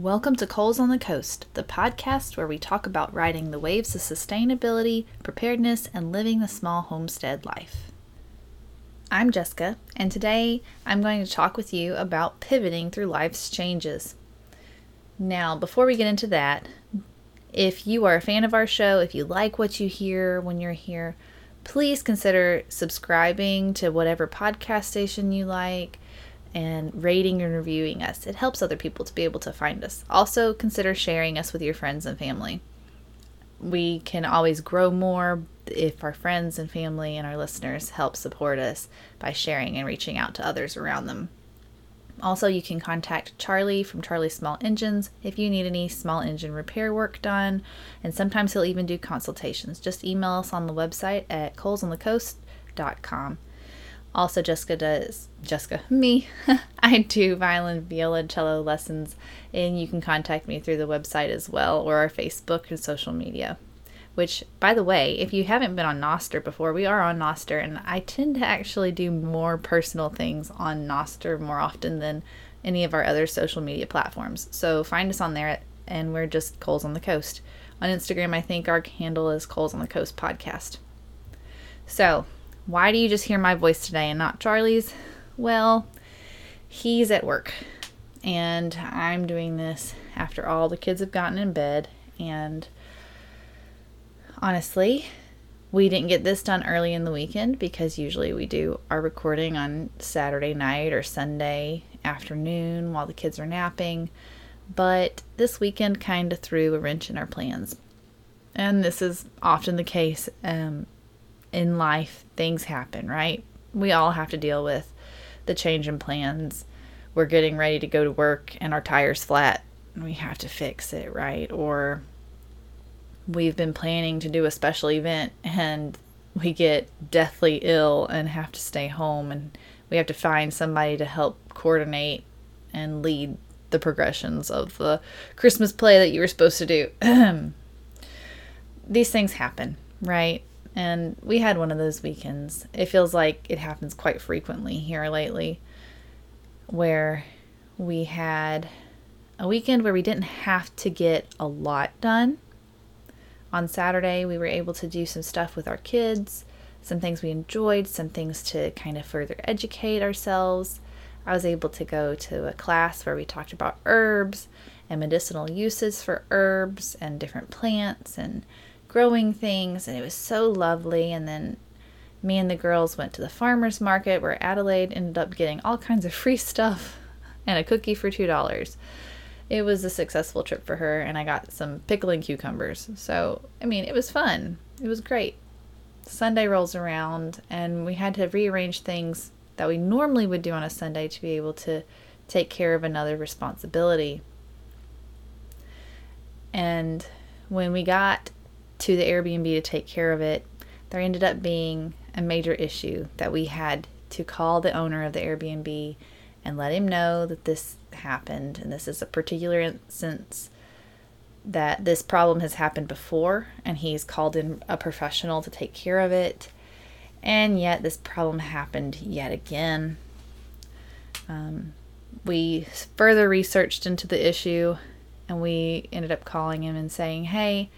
Welcome to Coles on the Coast, the podcast where we talk about riding the waves of sustainability, preparedness, and living the small homestead life. I'm Jessica, and today I'm going to talk with you about pivoting through life's changes. Now, before we get into that, if you are a fan of our show, if you like what you hear when you're here, please consider subscribing to whatever podcast station you like and rating and reviewing us. It helps other people to be able to find us. Also, consider sharing us with your friends and family. We can always grow more if our friends and family and our listeners help support us by sharing and reaching out to others around them. Also, you can contact Charlie from Charlie Small Engines if you need any small engine repair work done, and sometimes he'll even do consultations. Just email us on the website at colesonthecoast.com. Also, Jessica does, Jessica, me, I do violin, viola, cello lessons, and you can contact me through the website as well or our Facebook and social media. Which, by the way, if you haven't been on Nostr before, we are on Nostr, and I tend to actually do more personal things on Nostr more often than any of our other social media platforms. So find us on there, and we're just Coles on the Coast. On Instagram, I think our handle is Coles on the Coast Podcast. So, why do you just hear my voice today and not Charlie's? Well, he's at work, and I'm doing this after all the kids have gotten in bed, and honestly, we didn't get this done early in the weekend because usually we do our recording on Saturday night or Sunday afternoon while the kids are napping. But this weekend kind of threw a wrench in our plans. And this is often the case um, in life. Things happen, right? We all have to deal with the change in plans. We're getting ready to go to work and our tire's flat and we have to fix it, right? Or we've been planning to do a special event and we get deathly ill and have to stay home and we have to find somebody to help coordinate and lead the progressions of the Christmas play that you were supposed to do. These things happen, right? And we had one of those weekends. It feels like it happens quite frequently here lately where we had a weekend where we didn't have to get a lot done on Saturday, we were able to do some stuff with our kids, some things we enjoyed, some things to kind of further educate ourselves. I was able to go to a class where we talked about herbs and medicinal uses for herbs and different plants and growing things, and it was so lovely. And then me and the girls went to the farmer's market where Adelaide ended up getting all kinds of free stuff and a cookie for $2 it was a successful trip for her and I got some pickling cucumbers. So, I mean, it was fun. It was great. Sunday rolls around and we had to rearrange things that we normally would do on a Sunday to be able to take care of another responsibility. And when we got to the Airbnb to take care of it, there ended up being a major issue that we had to call the owner of the Airbnb and let him know that this happened and this is a particular instance that this problem has happened before and he's called in a professional to take care of it and yet this problem happened yet again. Um, we further researched into the issue and we ended up calling him and saying hey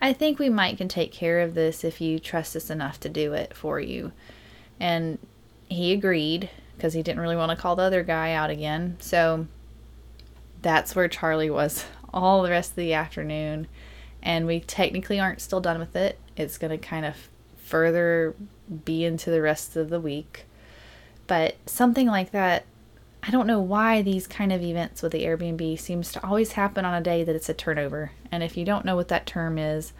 i think we might can take care of this if you trust us enough to do it for you and he agreed because he didn't really want to call the other guy out again. So that's where Charlie was all the rest of the afternoon. And we technically aren't still done with it. It's going to kind of further be into the rest of the week. But something like that, I don't know why these kind of events with the Airbnb seems to always happen on a day that it's a turnover. And if you don't know what that term is,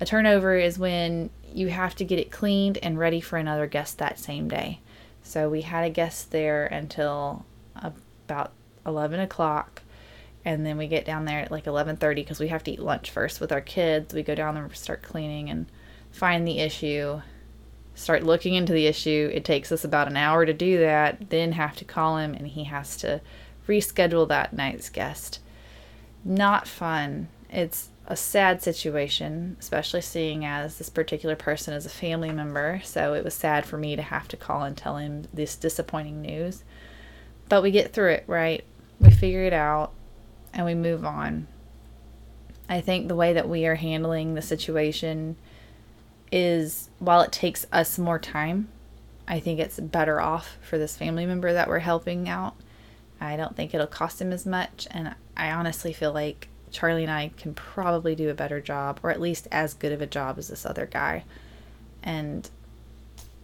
a turnover is when you have to get it cleaned and ready for another guest that same day. So we had a guest there until about 11 o'clock. And then we get down there at like 11:30 because we have to eat lunch first with our kids. We go down there, start cleaning, and find the issue. Start looking into the issue. It takes us about an hour to do that. Then have to call him, and he has to reschedule that night's guest. Not fun. It's a sad situation, especially seeing as this particular person is a family member. So it was sad for me to have to call and tell him this disappointing news. But we get through it, right? We figure it out. and we move on. I think the way that we are handling the situation is while it takes us more time, I think it's better off for this family member that we're helping out. I don't think it'll cost him as much. And I honestly feel like Charlie and I can probably do a better job, or at least as good of a job as this other guy, and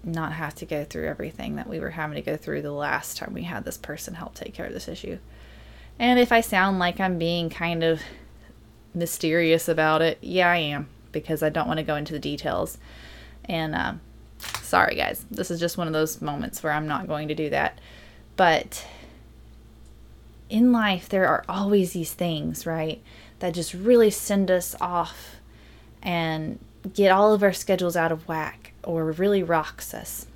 not have to go through everything that we were having to go through the last time we had this person help take care of this issue. And if I sound like I'm being kind of mysterious about it, yeah, I am, because I don't want to go into the details. And uh, sorry, guys, this is just one of those moments where I'm not going to do that. But in life, there are always these things, right, that just really send us off and get all of our schedules out of whack or really rocks us.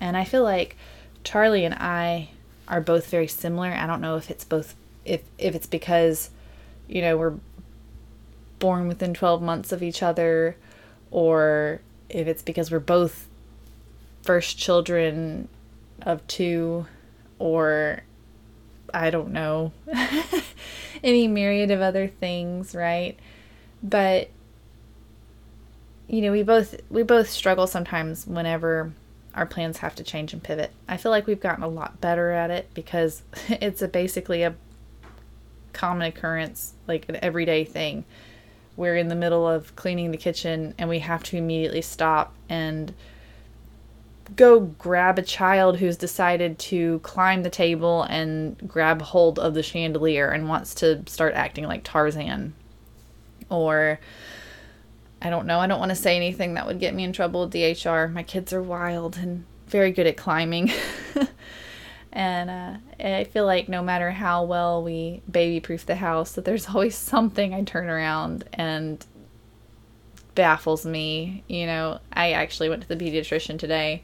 And I feel like Charlie and I are both very similar. I don't know if it's both if if it's because you know we're born within 12 months of each other or if it's because we're both first children of two or I don't know any myriad of other things, right? But you know, we both we both struggle sometimes whenever our plans have to change and pivot. I feel like we've gotten a lot better at it because it's a basically a common occurrence, like an everyday thing. We're in the middle of cleaning the kitchen and we have to immediately stop and go grab a child who's decided to climb the table and grab hold of the chandelier and wants to start acting like Tarzan. Or I don't know, I don't want to say anything that would get me in trouble with DHR. My kids are wild and very good at climbing. and uh, I feel like no matter how well we baby proof the house, that there's always something I turn around and baffles me. You know, I actually went to the pediatrician today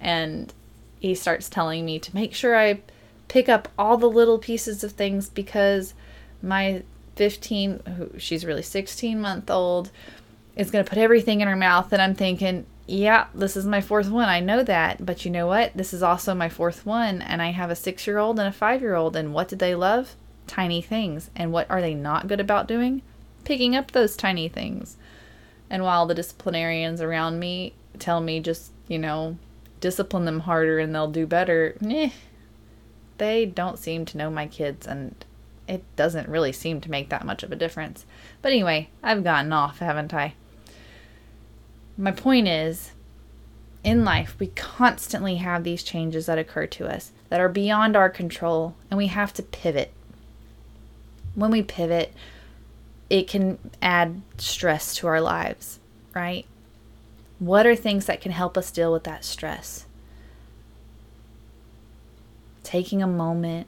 and he starts telling me to make sure I pick up all the little pieces of things because my 15, she's really 16 month old, is going to put everything in her mouth. And I'm thinking, yeah, this is my fourth one. I know that. But you know what? This is also my fourth one. And I have a six year old and a five year old. And what did they love? Tiny things. And what are they not good about doing? Picking up those tiny things. And while the disciplinarians around me tell me just, you know, discipline them harder and they'll do better, eh, they don't seem to know my kids. And it doesn't really seem to make that much of a difference. But anyway, I've gotten off, haven't I? My point is, in life, we constantly have these changes that occur to us that are beyond our control, and we have to pivot. When we pivot, it can add stress to our lives, right? What are things that can help us deal with that stress? Taking a moment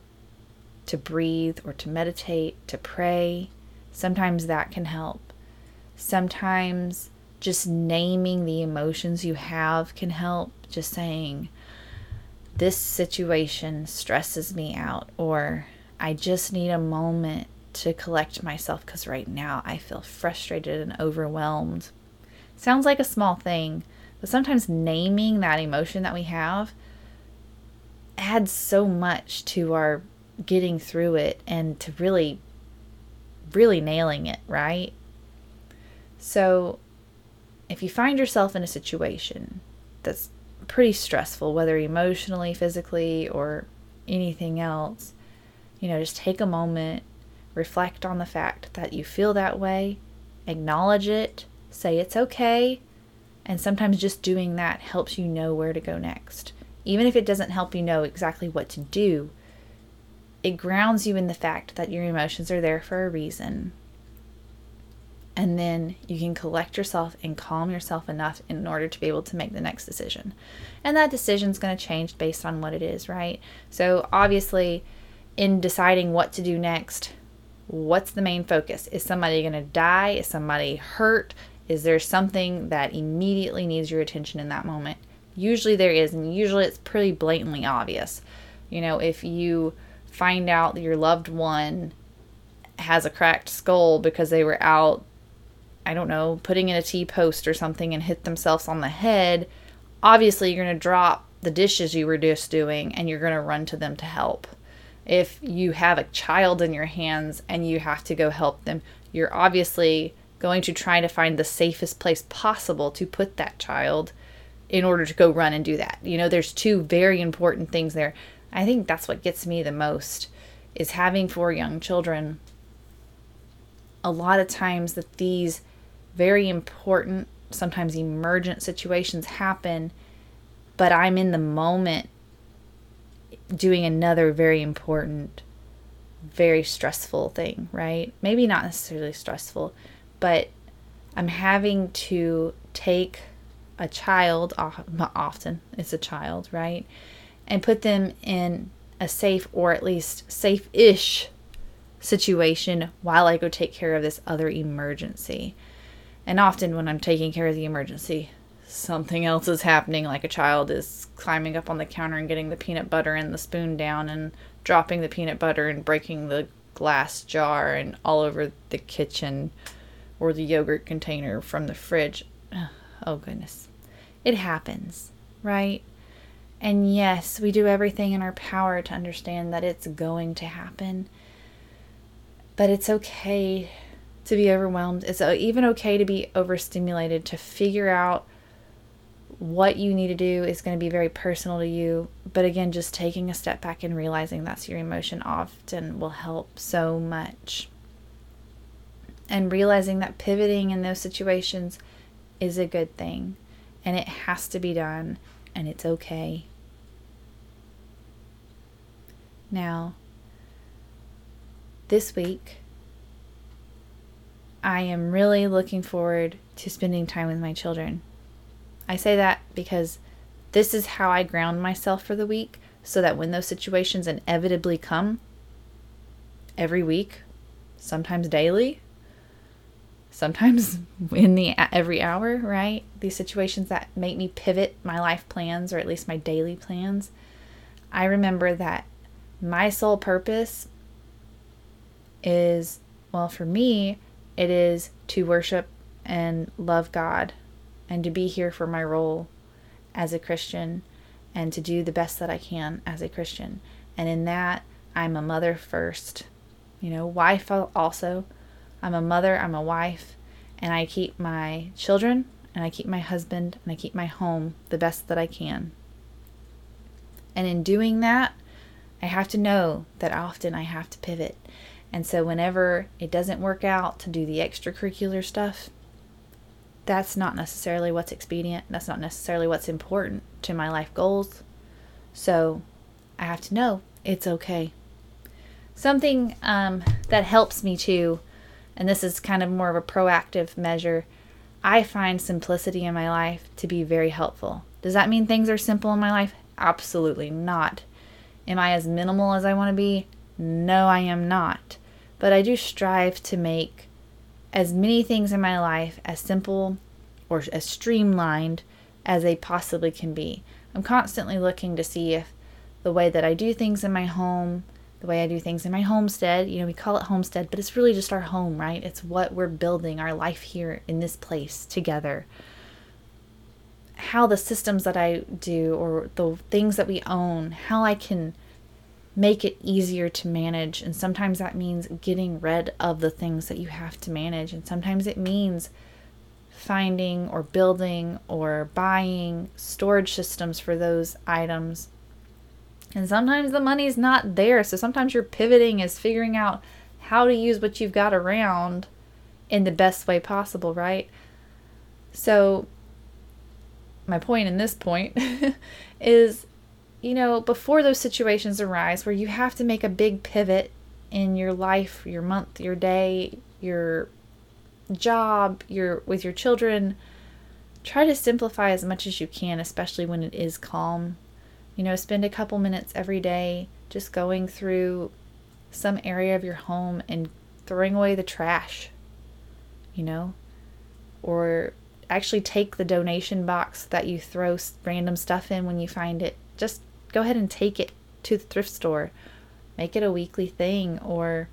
to breathe or to meditate, to pray, sometimes that can help. Sometimes just naming the emotions you have can help. Just saying, this situation stresses me out, or I just need a moment to collect myself because right now I feel frustrated and overwhelmed. Sounds like a small thing, but sometimes naming that emotion that we have adds so much to our getting through it and to really, really nailing it, right? So if you find yourself in a situation that's pretty stressful, whether emotionally, physically, or anything else, you know, just take a moment, reflect on the fact that you feel that way, acknowledge it, say it's okay, and sometimes just doing that helps you know where to go next. Even if it doesn't help you know exactly what to do, it grounds you in the fact that your emotions are there for a reason and then you can collect yourself and calm yourself enough in order to be able to make the next decision. And that decision is going to change based on what it is, right? So, obviously, in deciding what to do next, what's the main focus? Is somebody going to die? Is somebody hurt? Is there something that immediately needs your attention in that moment? Usually there is, and usually it's pretty blatantly obvious. You know, if you find out that your loved one has a cracked skull because they were out I don't know, putting in a T post or something and hit themselves on the head, obviously you're going to drop the dishes you were just doing and you're going to run to them to help. If you have a child in your hands and you have to go help them, you're obviously going to try to find the safest place possible to put that child in order to go run and do that. You know, there's two very important things there. I think that's what gets me the most is having four young children. A lot of times that these very important, sometimes emergent situations happen, but I'm in the moment doing another very important, very stressful thing, right? Maybe not necessarily stressful, but I'm having to take a child, often it's a child, right? And put them in a safe or at least safe ish situation while I go take care of this other emergency. And often when I'm taking care of the emergency, something else is happening, like a child is climbing up on the counter and getting the peanut butter and the spoon down and dropping the peanut butter and breaking the glass jar and all over the kitchen or the yogurt container from the fridge. Oh, goodness. It happens, right? And yes, we do everything in our power to understand that it's going to happen. But it's okay to be overwhelmed. It's uh, even okay to be overstimulated, to figure out what you need to do is going to be very personal to you. But again, just taking a step back and realizing that's your emotion often will help so much. And realizing that pivoting in those situations is a good thing and it has to be done and it's okay. Now, this week, I am really looking forward to spending time with my children. I say that because this is how I ground myself for the week so that when those situations inevitably come every week, sometimes daily, sometimes in the every hour, right? These situations that make me pivot my life plans or at least my daily plans. I remember that my sole purpose is, well, for me, it is to worship and love God and to be here for my role as a Christian and to do the best that I can as a Christian. And in that, I'm a mother first, you know, wife also. I'm a mother, I'm a wife, and I keep my children and I keep my husband and I keep my home the best that I can. And in doing that, I have to know that often I have to pivot. And so whenever it doesn't work out to do the extracurricular stuff, that's not necessarily what's expedient. That's not necessarily what's important to my life goals. So I have to know it's okay. Something um, that helps me too, and this is kind of more of a proactive measure, I find simplicity in my life to be very helpful. Does that mean things are simple in my life? Absolutely not. Am I as minimal as I want to be? No, I am not. But I do strive to make as many things in my life as simple or as streamlined as they possibly can be. I'm constantly looking to see if the way that I do things in my home, the way I do things in my homestead, you know, we call it homestead, but it's really just our home, right? It's what we're building, our life here in this place together how the systems that I do or the things that we own, how I can make it easier to manage. And sometimes that means getting rid of the things that you have to manage. And sometimes it means finding or building or buying storage systems for those items. And sometimes the money's not there. So sometimes your pivoting is figuring out how to use what you've got around in the best way possible, right? So my point in this point is you know, before those situations arise where you have to make a big pivot in your life, your month, your day, your job, your with your children, try to simplify as much as you can, especially when it is calm. You know, spend a couple minutes every day just going through some area of your home and throwing away the trash. You know, or actually take the donation box that you throw random stuff in when you find it. Just go ahead and take it to the thrift store. Make it a weekly thing or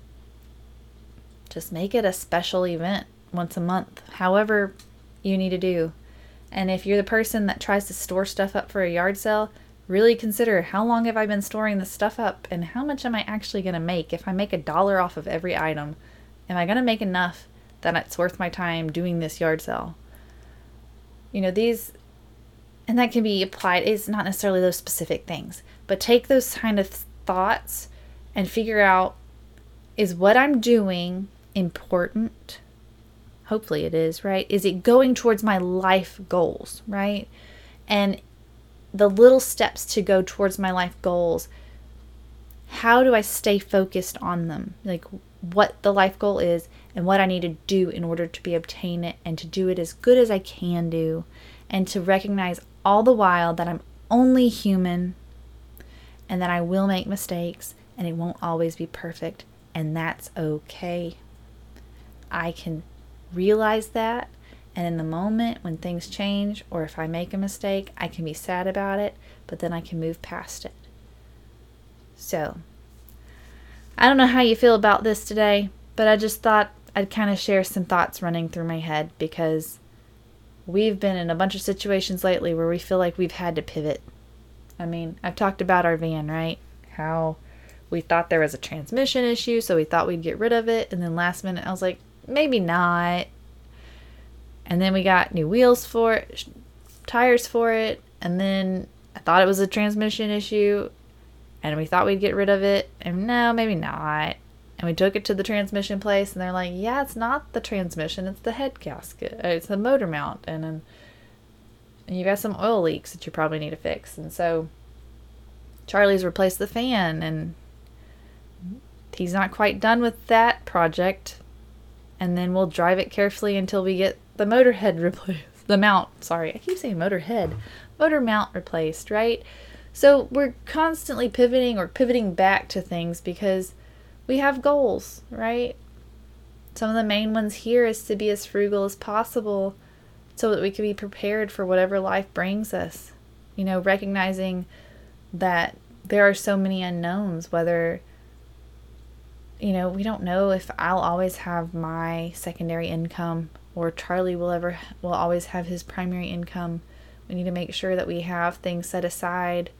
just make it a special event once a month, however you need to do. And if you're the person that tries to store stuff up for a yard sale, really consider how long have I been storing this stuff up and how much am I actually going to make if I make a dollar off of every item? Am I going to make enough that it's worth my time doing this yard sale? You know, these, and that can be applied, it's not necessarily those specific things, but take those kind of thoughts and figure out is what I'm doing important? Hopefully it is, right? Is it going towards my life goals, right? And the little steps to go towards my life goals, how do I stay focused on them? Like what the life goal is and what I need to do in order to be obtain it and to do it as good as I can do and to recognize all the while that I'm only human and that I will make mistakes and it won't always be perfect and that's okay. I can realize that and in the moment when things change or if I make a mistake, I can be sad about it, but then I can move past it. So, I don't know how you feel about this today, but I just thought I'd kind of share some thoughts running through my head because we've been in a bunch of situations lately where we feel like we've had to pivot. I mean, I've talked about our van, right? How we thought there was a transmission issue, so we thought we'd get rid of it, and then last minute I was like, maybe not. And then we got new wheels for it, tires for it, and then I thought it was a transmission issue, and we thought we'd get rid of it, and no, maybe not. And we took it to the transmission place, and they're like, "Yeah, it's not the transmission; it's the head gasket, uh, it's the motor mount, and and, and you got some oil leaks that you probably need to fix." And so Charlie's replaced the fan, and he's not quite done with that project. And then we'll drive it carefully until we get the motor head replaced. The mount, sorry, I keep saying motor head. Motor mount replaced, right? So we're constantly pivoting or pivoting back to things because we have goals, right? Some of the main ones here is to be as frugal as possible so that we can be prepared for whatever life brings us. You know, recognizing that there are so many unknowns, whether you know, we don't know if I'll always have my secondary income or Charlie will ever will always have his primary income. We need to make sure that we have things set aside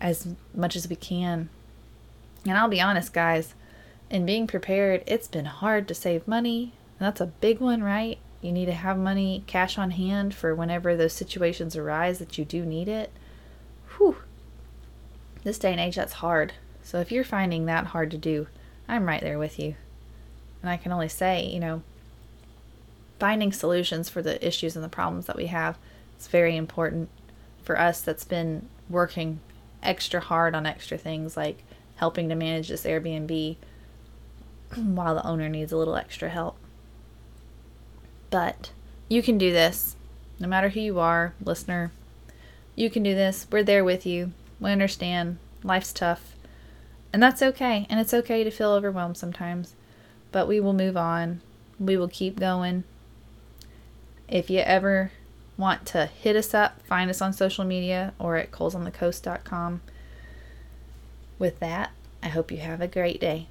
as much as we can. And I'll be honest, guys, in being prepared, it's been hard to save money. And that's a big one, right? You need to have money, cash on hand for whenever those situations arise that you do need it. Whew. This day and age, that's hard. So if you're finding that hard to do, I'm right there with you. And I can only say, you know, finding solutions for the issues and the problems that we have is very important for us that's been working extra hard on extra things like helping to manage this Airbnb while the owner needs a little extra help. But you can do this. No matter who you are, listener, you can do this. We're there with you. We understand. Life's tough. And that's okay. And it's okay to feel overwhelmed sometimes. But we will move on. We will keep going. If you ever want to hit us up, find us on social media or at colesonthecoast.com. With that, I hope you have a great day.